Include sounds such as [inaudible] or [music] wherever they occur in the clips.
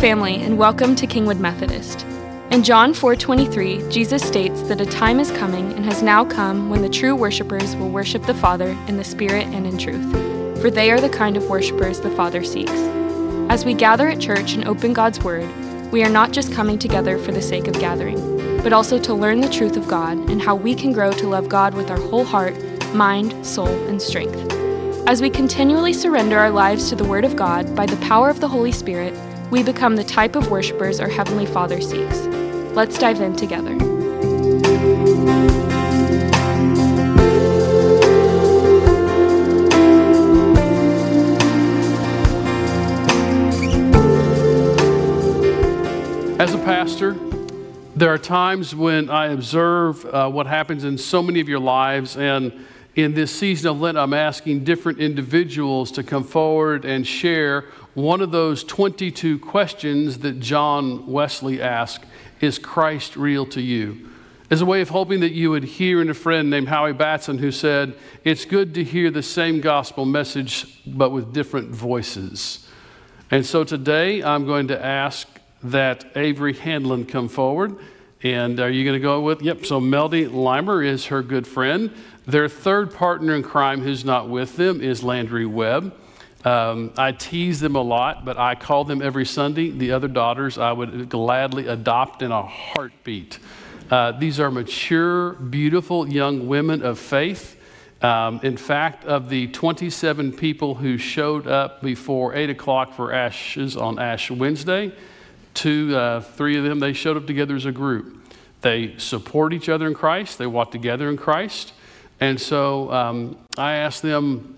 Family and welcome to Kingwood Methodist. In John 4:23, Jesus states that a time is coming and has now come when the true worshipers will worship the Father in the Spirit and in truth, for they are the kind of worshipers the Father seeks. As we gather at church and open God's word, we are not just coming together for the sake of gathering, but also to learn the truth of God and how we can grow to love God with our whole heart, mind, soul, and strength. As we continually surrender our lives to the Word of God by the power of the Holy Spirit, we become the type of worshipers our Heavenly Father seeks. Let's dive in together. As a pastor, there are times when I observe uh, what happens in so many of your lives, and in this season of Lent, I'm asking different individuals to come forward and share one of those 22 questions that John Wesley asked Is Christ real to you? As a way of hoping that you would hear in a friend named Howie Batson who said, It's good to hear the same gospel message, but with different voices. And so today I'm going to ask that Avery Handlin come forward. And are you going to go with? Yep. So Melody Limer is her good friend. Their third partner in crime who's not with them is Landry Webb. Um, I tease them a lot, but I call them every Sunday. The other daughters I would gladly adopt in a heartbeat. Uh, these are mature, beautiful young women of faith. Um, in fact, of the 27 people who showed up before 8 o'clock for Ashes on Ash Wednesday, two, uh, three of them, they showed up together as a group. They support each other in Christ, they walk together in Christ. And so um, I asked them,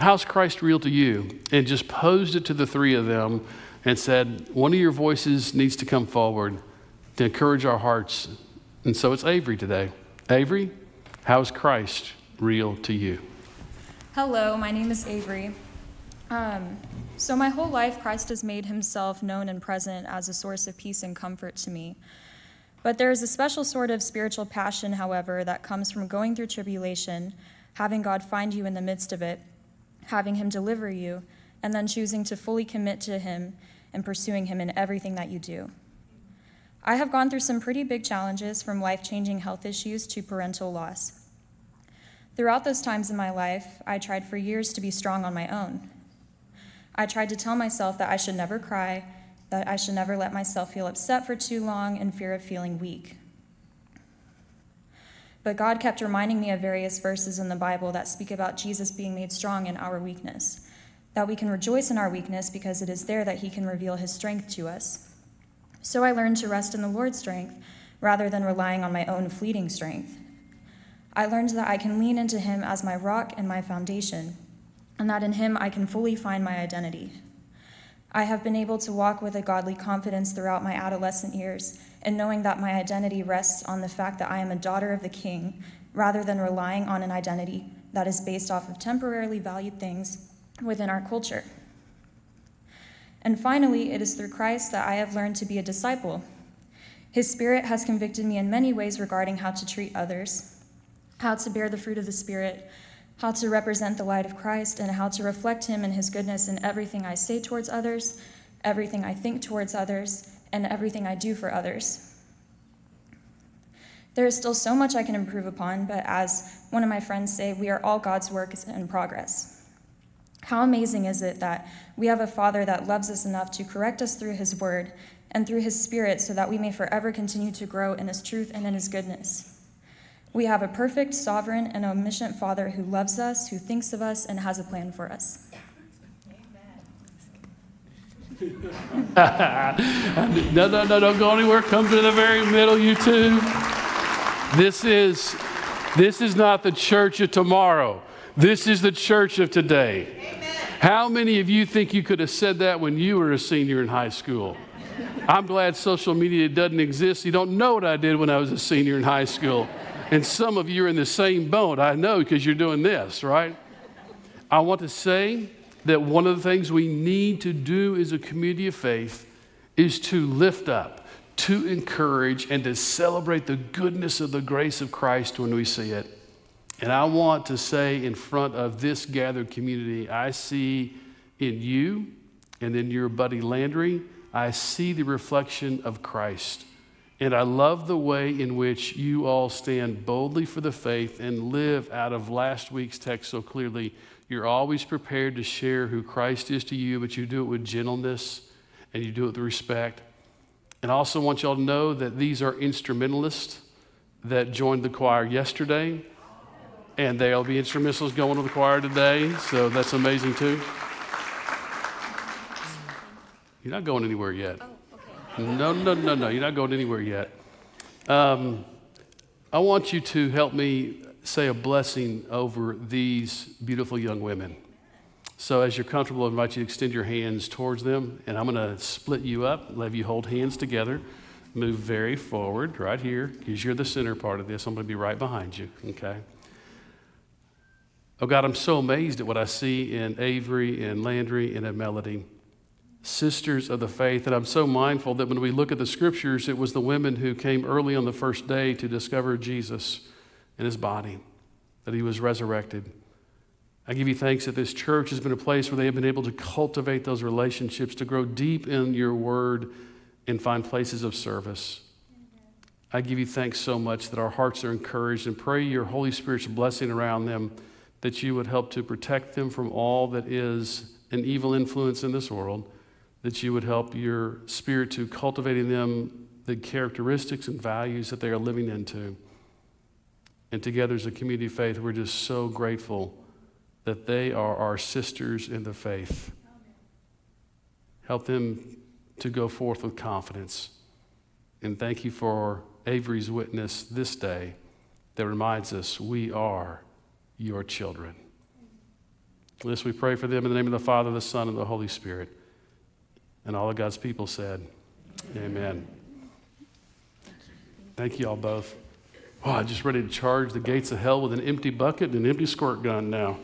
How's Christ real to you? And just posed it to the three of them and said, One of your voices needs to come forward to encourage our hearts. And so it's Avery today. Avery, how's Christ real to you? Hello, my name is Avery. Um, so, my whole life, Christ has made himself known and present as a source of peace and comfort to me. But there is a special sort of spiritual passion, however, that comes from going through tribulation, having God find you in the midst of it, having Him deliver you, and then choosing to fully commit to Him and pursuing Him in everything that you do. I have gone through some pretty big challenges from life changing health issues to parental loss. Throughout those times in my life, I tried for years to be strong on my own. I tried to tell myself that I should never cry, that I should never let myself feel upset for too long in fear of feeling weak. But God kept reminding me of various verses in the Bible that speak about Jesus being made strong in our weakness, that we can rejoice in our weakness because it is there that He can reveal His strength to us. So I learned to rest in the Lord's strength rather than relying on my own fleeting strength. I learned that I can lean into Him as my rock and my foundation, and that in Him I can fully find my identity. I have been able to walk with a godly confidence throughout my adolescent years, and knowing that my identity rests on the fact that I am a daughter of the King, rather than relying on an identity that is based off of temporarily valued things within our culture. And finally, it is through Christ that I have learned to be a disciple. His Spirit has convicted me in many ways regarding how to treat others, how to bear the fruit of the Spirit, how to represent the light of Christ, and how to reflect Him and His goodness in everything I say towards others, everything I think towards others, and everything I do for others. There is still so much I can improve upon, but as one of my friends say, we are all God's work in progress. How amazing is it that we have a Father that loves us enough to correct us through His Word and through His Spirit so that we may forever continue to grow in His truth and in His goodness? We have a perfect, sovereign, and omniscient Father who loves us, who thinks of us, and has a plan for us. [laughs] no, no, no, don't go anywhere. Come to the very middle, you two. This is this is not the church of tomorrow. This is the church of today. Amen. How many of you think you could have said that when you were a senior in high school? I'm glad social media doesn't exist. You don't know what I did when I was a senior in high school. And some of you are in the same boat, I know, because you're doing this, right? I want to say that one of the things we need to do as a community of faith is to lift up, to encourage, and to celebrate the goodness of the grace of Christ when we see it. And I want to say in front of this gathered community, I see in you and in your buddy Landry I see the reflection of Christ. And I love the way in which you all stand boldly for the faith and live out of last week's text so clearly. You're always prepared to share who Christ is to you, but you do it with gentleness and you do it with respect. And I also want y'all to know that these are instrumentalists that joined the choir yesterday, and they'll be instrumentalists going to the choir today, so that's amazing too. You're not going anywhere yet. No, no, no, no. You're not going anywhere yet. Um, I want you to help me say a blessing over these beautiful young women. So, as you're comfortable, I invite you to extend your hands towards them, and I'm going to split you up, let you hold hands together, move very forward right here, because you're the center part of this. I'm going to be right behind you, okay? Oh, God, I'm so amazed at what I see in Avery and Landry and at Melody sisters of the faith. And I'm so mindful that when we look at the scriptures, it was the women who came early on the first day to discover Jesus and his body, that he was resurrected. I give you thanks that this church has been a place where they have been able to cultivate those relationships, to grow deep in your word and find places of service. I give you thanks so much that our hearts are encouraged and pray your Holy Spirit's blessing around them, that you would help to protect them from all that is an evil influence in this world that you would help your spirit to cultivating them the characteristics and values that they are living into. And together as a community of faith, we're just so grateful that they are our sisters in the faith. Help them to go forth with confidence. And thank you for Avery's witness this day that reminds us we are your children. This we pray for them in the name of the Father, the Son, and the Holy Spirit. And all of God's people said, Amen. Thank you all both. Oh, I'm just ready to charge the gates of hell with an empty bucket and an empty squirt gun now.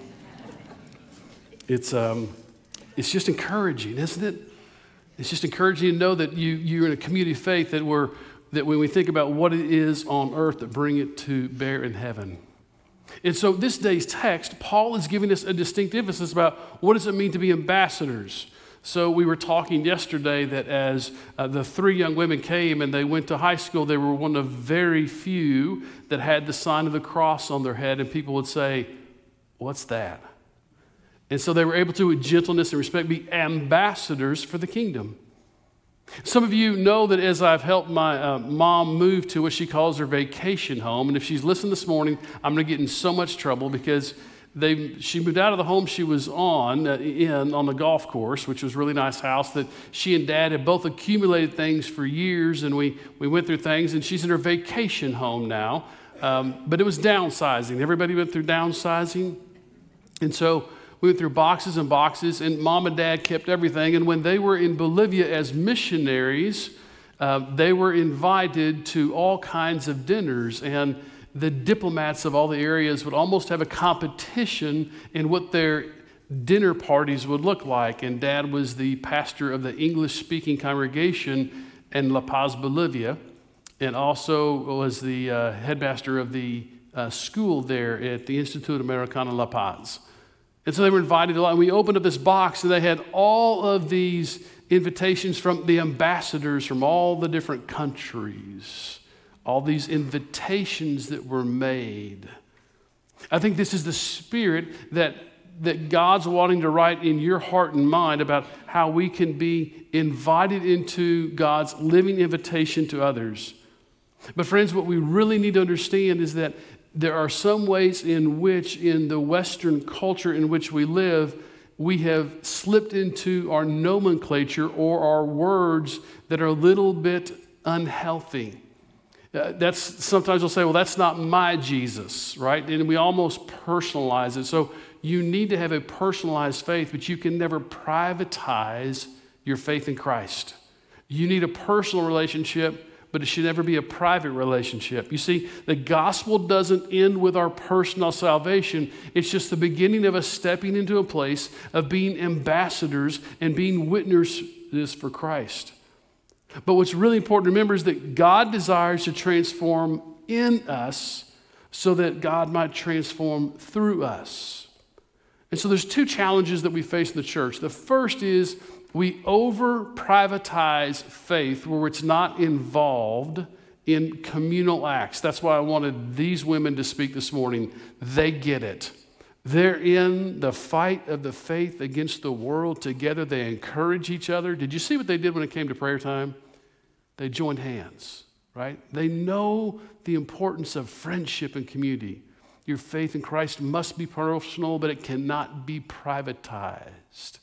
It's, um, it's just encouraging, isn't it? It's just encouraging to know that you, you're in a community of faith that, we're, that when we think about what it is on earth, that bring it to bear in heaven. And so this day's text, Paul is giving us a distinct emphasis about what does it mean to be ambassadors. So, we were talking yesterday that as uh, the three young women came and they went to high school, they were one of very few that had the sign of the cross on their head, and people would say, What's that? And so they were able to, with gentleness and respect, be ambassadors for the kingdom. Some of you know that as I've helped my uh, mom move to what she calls her vacation home, and if she's listened this morning, I'm going to get in so much trouble because they, she moved out of the home she was on uh, in on the golf course, which was a really nice house that she and dad had both accumulated things for years, and we, we went through things, and she's in her vacation home now. Um, but it was downsizing. Everybody went through downsizing. And so we went through boxes and boxes, and mom and dad kept everything. And when they were in Bolivia as missionaries, uh, they were invited to all kinds of dinners. And the diplomats of all the areas would almost have a competition in what their dinner parties would look like. And dad was the pastor of the English speaking congregation in La Paz, Bolivia, and also was the uh, headmaster of the uh, school there at the Institute Americano La Paz. And so they were invited a lot. And we opened up this box, and they had all of these invitations from the ambassadors from all the different countries all these invitations that were made. I think this is the spirit that, that God's wanting to write in your heart and mind about how we can be invited into God's living invitation to others. But, friends, what we really need to understand is that there are some ways in which, in the Western culture in which we live, we have slipped into our nomenclature or our words that are a little bit unhealthy. Uh, that's sometimes we'll say, well, that's not my Jesus, right? And we almost personalize it. So you need to have a personalized faith, but you can never privatize your faith in Christ. You need a personal relationship, but it should never be a private relationship. You see, the gospel doesn't end with our personal salvation, it's just the beginning of us stepping into a place of being ambassadors and being witnesses for Christ. But what's really important to remember is that God desires to transform in us so that God might transform through us. And so there's two challenges that we face in the church. The first is we over privatize faith where it's not involved in communal acts. That's why I wanted these women to speak this morning. They get it. They're in the fight of the faith against the world together. They encourage each other. Did you see what they did when it came to prayer time? They joined hands, right? They know the importance of friendship and community. Your faith in Christ must be personal, but it cannot be privatized.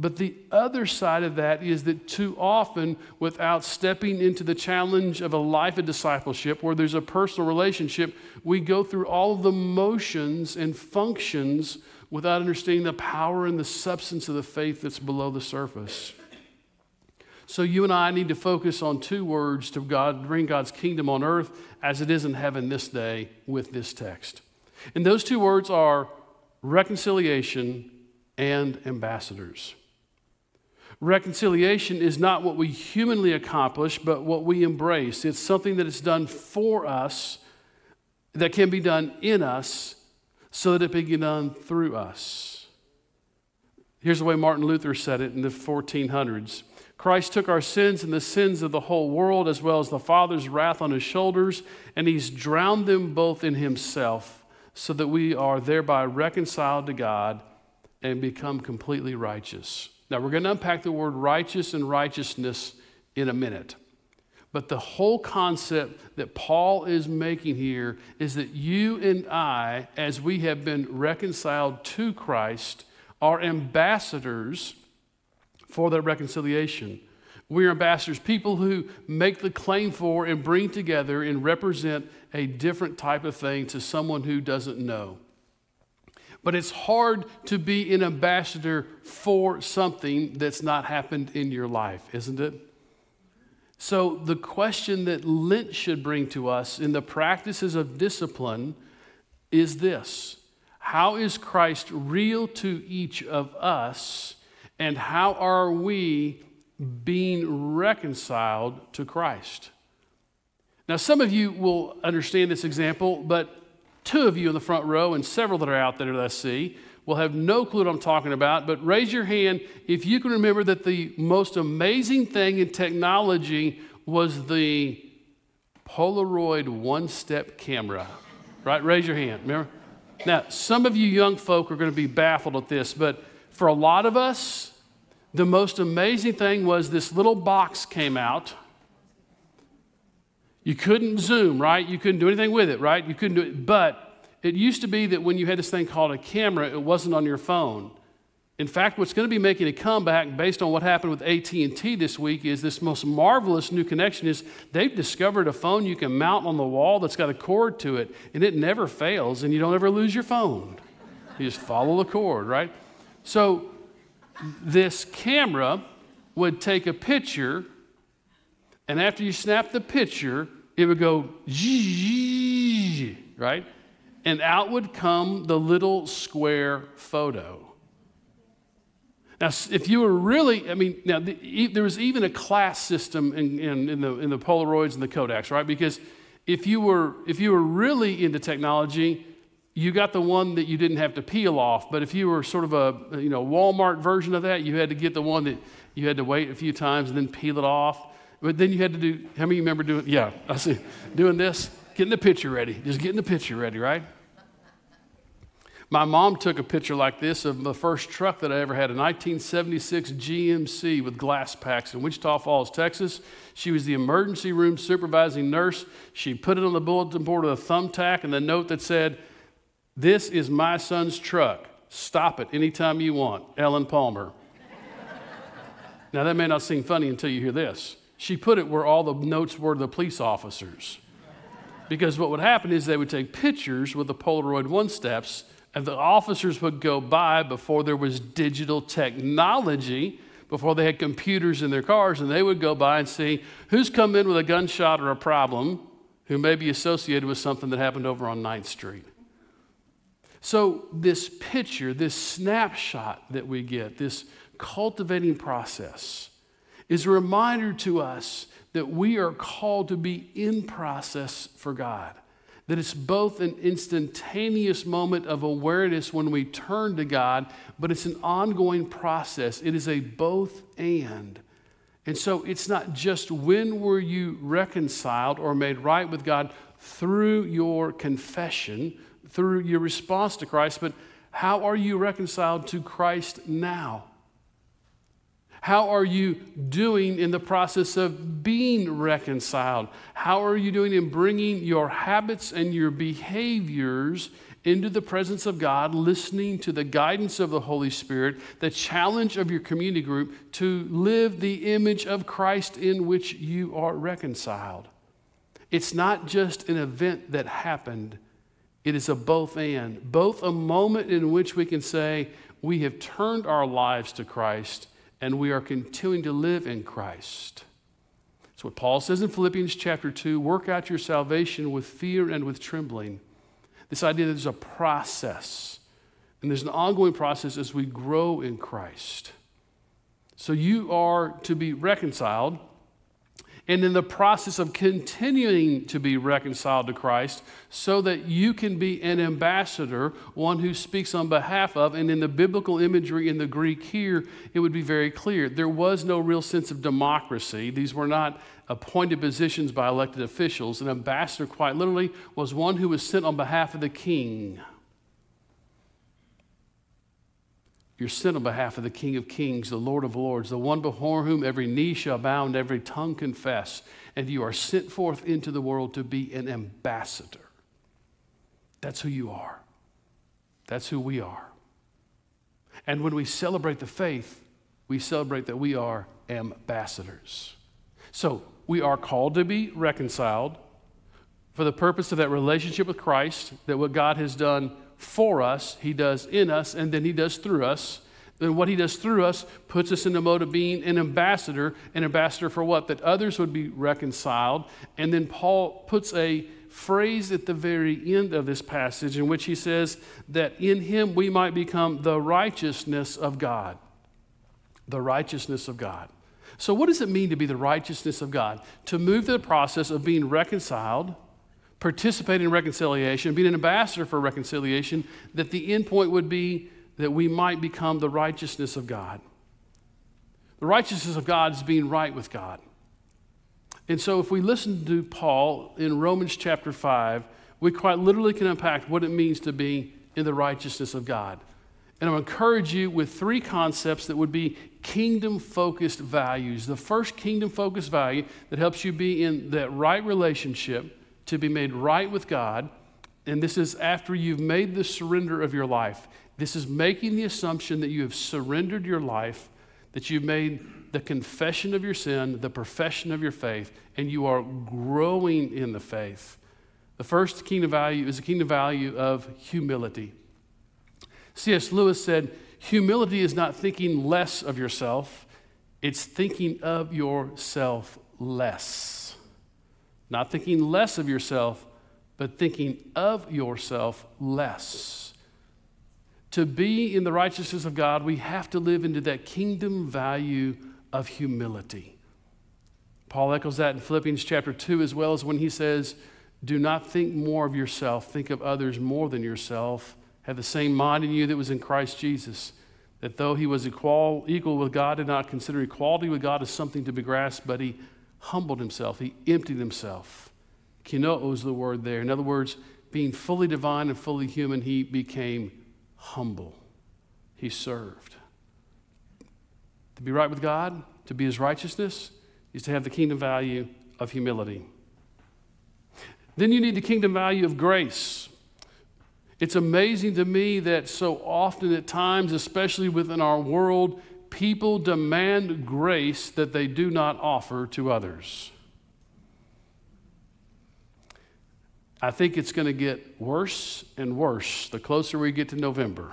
But the other side of that is that too often, without stepping into the challenge of a life of discipleship where there's a personal relationship, we go through all of the motions and functions without understanding the power and the substance of the faith that's below the surface. So, you and I need to focus on two words to God, bring God's kingdom on earth as it is in heaven this day with this text. And those two words are reconciliation and ambassadors. Reconciliation is not what we humanly accomplish, but what we embrace. It's something that is done for us, that can be done in us, so that it can be done through us. Here's the way Martin Luther said it in the 1400s Christ took our sins and the sins of the whole world, as well as the Father's wrath on his shoulders, and he's drowned them both in himself, so that we are thereby reconciled to God and become completely righteous. Now, we're going to unpack the word righteous and righteousness in a minute. But the whole concept that Paul is making here is that you and I, as we have been reconciled to Christ, are ambassadors for that reconciliation. We are ambassadors, people who make the claim for and bring together and represent a different type of thing to someone who doesn't know. But it's hard to be an ambassador for something that's not happened in your life, isn't it? So, the question that Lent should bring to us in the practices of discipline is this How is Christ real to each of us, and how are we being reconciled to Christ? Now, some of you will understand this example, but two of you in the front row and several that are out there that I see will have no clue what I'm talking about, but raise your hand if you can remember that the most amazing thing in technology was the Polaroid one step camera. Right? Raise your hand. Remember? Now, some of you young folk are going to be baffled at this, but for a lot of us, the most amazing thing was this little box came out you couldn't zoom, right? You couldn't do anything with it, right? You couldn't do it. But it used to be that when you had this thing called a camera, it wasn't on your phone. In fact, what's going to be making a comeback based on what happened with AT&T this week is this most marvelous new connection is they've discovered a phone you can mount on the wall that's got a cord to it and it never fails and you don't ever lose your phone. You just follow the cord, right? So this camera would take a picture and after you snap the picture, it would go, right? And out would come the little square photo. Now, if you were really, I mean, now the, there was even a class system in, in, in, the, in the Polaroids and the Kodaks, right? Because if you were if you were really into technology, you got the one that you didn't have to peel off. But if you were sort of a you know Walmart version of that, you had to get the one that you had to wait a few times and then peel it off. But then you had to do, how many you remember doing, yeah, I see, doing this, getting the picture ready, just getting the picture ready, right? My mom took a picture like this of the first truck that I ever had, a 1976 GMC with glass packs in Wichita Falls, Texas. She was the emergency room supervising nurse. She put it on the bulletin board with a thumbtack and the note that said, This is my son's truck. Stop it anytime you want. Ellen Palmer. [laughs] now, that may not seem funny until you hear this. She put it where all the notes were to the police officers. Because what would happen is they would take pictures with the Polaroid one steps, and the officers would go by before there was digital technology, before they had computers in their cars, and they would go by and see who's come in with a gunshot or a problem who may be associated with something that happened over on 9th Street. So, this picture, this snapshot that we get, this cultivating process, is a reminder to us that we are called to be in process for God. that it's both an instantaneous moment of awareness when we turn to God, but it's an ongoing process. It is a both and. And so it's not just when were you reconciled or made right with God through your confession, through your response to Christ, but how are you reconciled to Christ now? How are you doing in the process of being reconciled? How are you doing in bringing your habits and your behaviors into the presence of God, listening to the guidance of the Holy Spirit, the challenge of your community group to live the image of Christ in which you are reconciled? It's not just an event that happened, it is a both and, both a moment in which we can say, we have turned our lives to Christ and we are continuing to live in Christ. That's what Paul says in Philippians chapter 2 work out your salvation with fear and with trembling. This idea that there's a process, and there's an ongoing process as we grow in Christ. So you are to be reconciled and in the process of continuing to be reconciled to Christ so that you can be an ambassador, one who speaks on behalf of, and in the biblical imagery in the Greek here, it would be very clear. There was no real sense of democracy. These were not appointed positions by elected officials. An ambassador, quite literally, was one who was sent on behalf of the king. You're sent on behalf of the King of Kings, the Lord of Lords, the one before whom every knee shall bow and every tongue confess. And you are sent forth into the world to be an ambassador. That's who you are. That's who we are. And when we celebrate the faith, we celebrate that we are ambassadors. So we are called to be reconciled for the purpose of that relationship with Christ, that what God has done for us, He does in us, and then He does through us. Then what He does through us puts us in the mode of being an ambassador. An ambassador for what? That others would be reconciled. And then Paul puts a phrase at the very end of this passage in which he says that in Him we might become the righteousness of God. The righteousness of God. So, what does it mean to be the righteousness of God? To move the process of being reconciled participate in reconciliation, being an ambassador for reconciliation, that the end point would be that we might become the righteousness of God. The righteousness of God is being right with God. And so, if we listen to Paul in Romans chapter 5, we quite literally can unpack what it means to be in the righteousness of God. And I'll encourage you with three concepts that would be kingdom focused values. The first kingdom focused value that helps you be in that right relationship to be made right with God. And this is after you've made the surrender of your life. This is making the assumption that you have surrendered your life, that you've made the confession of your sin, the profession of your faith, and you are growing in the faith. The first kingdom value is the kingdom value of humility. C.S. Lewis said, Humility is not thinking less of yourself, it's thinking of yourself less. Not thinking less of yourself, but thinking of yourself less. To be in the righteousness of God, we have to live into that kingdom value of humility. Paul echoes that in Philippians chapter 2 as well as when he says, Do not think more of yourself, think of others more than yourself. Have the same mind in you that was in Christ Jesus, that though he was equal, equal with God, did not consider equality with God as something to be grasped, but he humbled himself, he emptied himself. Kenoo is the word there. In other words, being fully divine and fully human, he became humble. He served. To be right with God, to be his righteousness, is to have the kingdom value of humility. Then you need the kingdom value of grace. It's amazing to me that so often at times, especially within our world, people demand grace that they do not offer to others. I think it's going to get worse and worse the closer we get to November.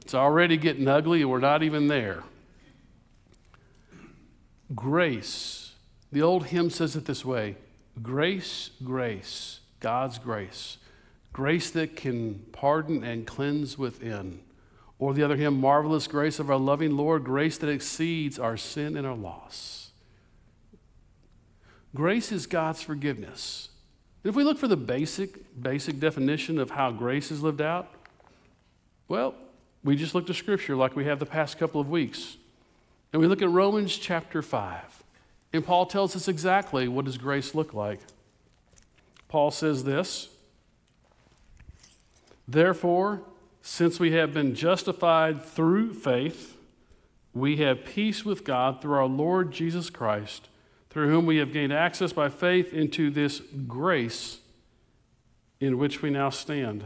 It's already getting ugly, and we're not even there. Grace. The old hymn says it this way Grace, grace, God's grace. Grace that can pardon and cleanse within. Or the other hymn, Marvelous Grace of Our Loving Lord, grace that exceeds our sin and our loss. Grace is God's forgiveness. if we look for the basic, basic definition of how grace is lived out, well, we just look to Scripture like we have the past couple of weeks. And we look at Romans chapter 5. And Paul tells us exactly what does grace look like. Paul says this Therefore, since we have been justified through faith, we have peace with God through our Lord Jesus Christ, through whom we have gained access by faith into this grace in which we now stand.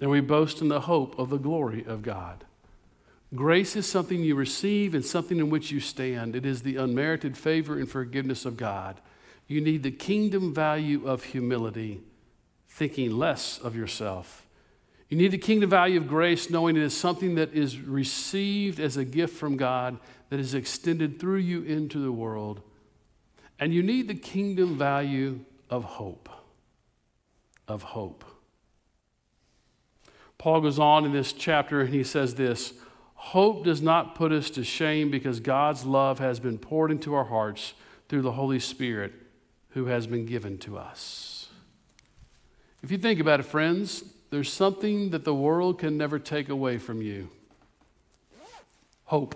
And we boast in the hope of the glory of God. Grace is something you receive and something in which you stand. It is the unmerited favor and forgiveness of God. You need the kingdom value of humility, thinking less of yourself you need the kingdom value of grace, knowing it is something that is received as a gift from God that is extended through you into the world. And you need the kingdom value of hope. Of hope. Paul goes on in this chapter and he says this Hope does not put us to shame because God's love has been poured into our hearts through the Holy Spirit who has been given to us. If you think about it, friends, there's something that the world can never take away from you hope.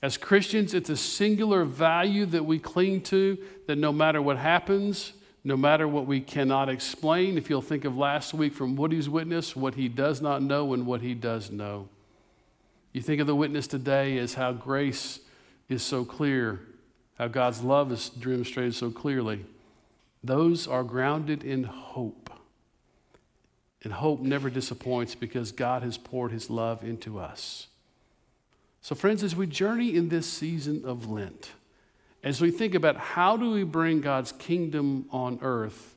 As Christians, it's a singular value that we cling to that no matter what happens, no matter what we cannot explain, if you'll think of last week from Woody's witness, what he does not know and what he does know. You think of the witness today as how grace is so clear, how God's love is demonstrated so clearly. Those are grounded in hope. And hope never disappoints because God has poured his love into us. So, friends, as we journey in this season of Lent, as we think about how do we bring God's kingdom on earth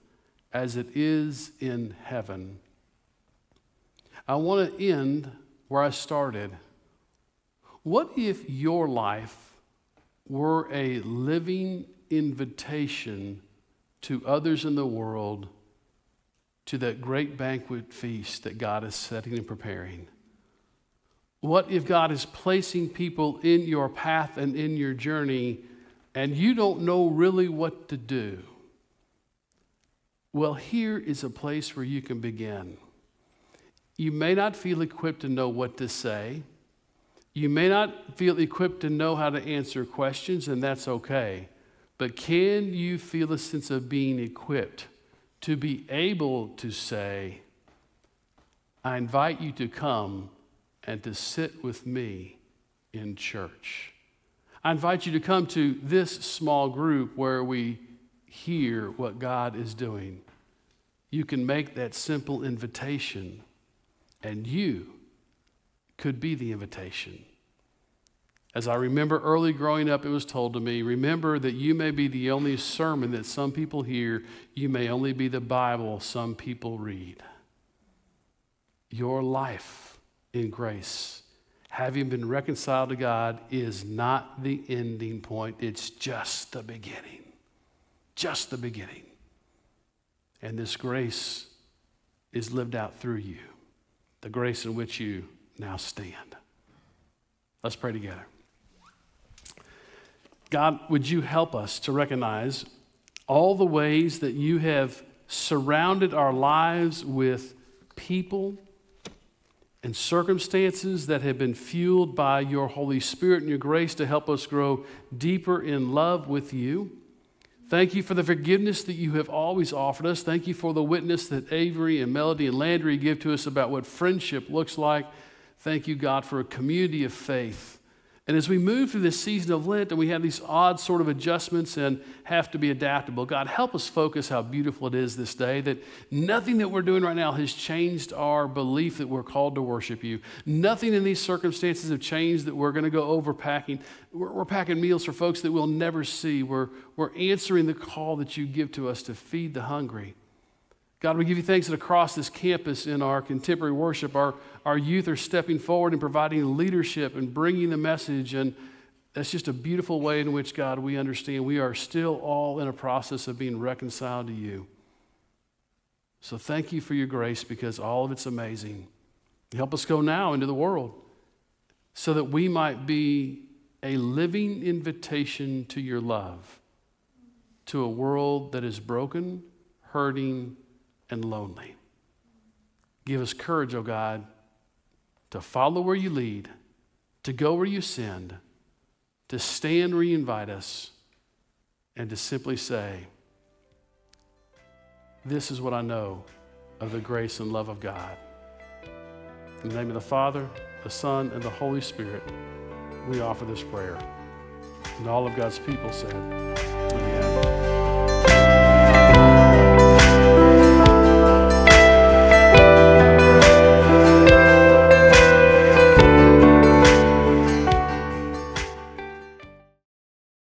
as it is in heaven, I want to end where I started. What if your life were a living invitation to others in the world to that great banquet feast that God is setting and preparing? What if God is placing people in your path and in your journey and you don't know really what to do? Well, here is a place where you can begin. You may not feel equipped to know what to say. You may not feel equipped to know how to answer questions, and that's okay. But can you feel a sense of being equipped to be able to say, I invite you to come and to sit with me in church. I invite you to come to this small group where we hear what God is doing. You can make that simple invitation, and you could be the invitation. As I remember early growing up, it was told to me remember that you may be the only sermon that some people hear, you may only be the Bible some people read. Your life in grace, having been reconciled to God, is not the ending point, it's just the beginning. Just the beginning. And this grace is lived out through you, the grace in which you now stand. Let's pray together. God, would you help us to recognize all the ways that you have surrounded our lives with people and circumstances that have been fueled by your Holy Spirit and your grace to help us grow deeper in love with you. Thank you for the forgiveness that you have always offered us. Thank you for the witness that Avery and Melody and Landry give to us about what friendship looks like. Thank you, God, for a community of faith and as we move through this season of Lent and we have these odd sort of adjustments and have to be adaptable, God, help us focus how beautiful it is this day that nothing that we're doing right now has changed our belief that we're called to worship you. Nothing in these circumstances have changed that we're going to go over packing. We're, we're packing meals for folks that we'll never see. We're, we're answering the call that you give to us to feed the hungry. God, we give you thanks that across this campus in our contemporary worship, our, our youth are stepping forward and providing leadership and bringing the message. And that's just a beautiful way in which, God, we understand we are still all in a process of being reconciled to you. So thank you for your grace because all of it's amazing. Help us go now into the world so that we might be a living invitation to your love to a world that is broken hurting, and lonely. Give us courage, O oh God, to follow where you lead, to go where you send, to stand where you invite us, and to simply say, This is what I know of the grace and love of God. In the name of the Father, the Son, and the Holy Spirit, we offer this prayer. And all of God's people said,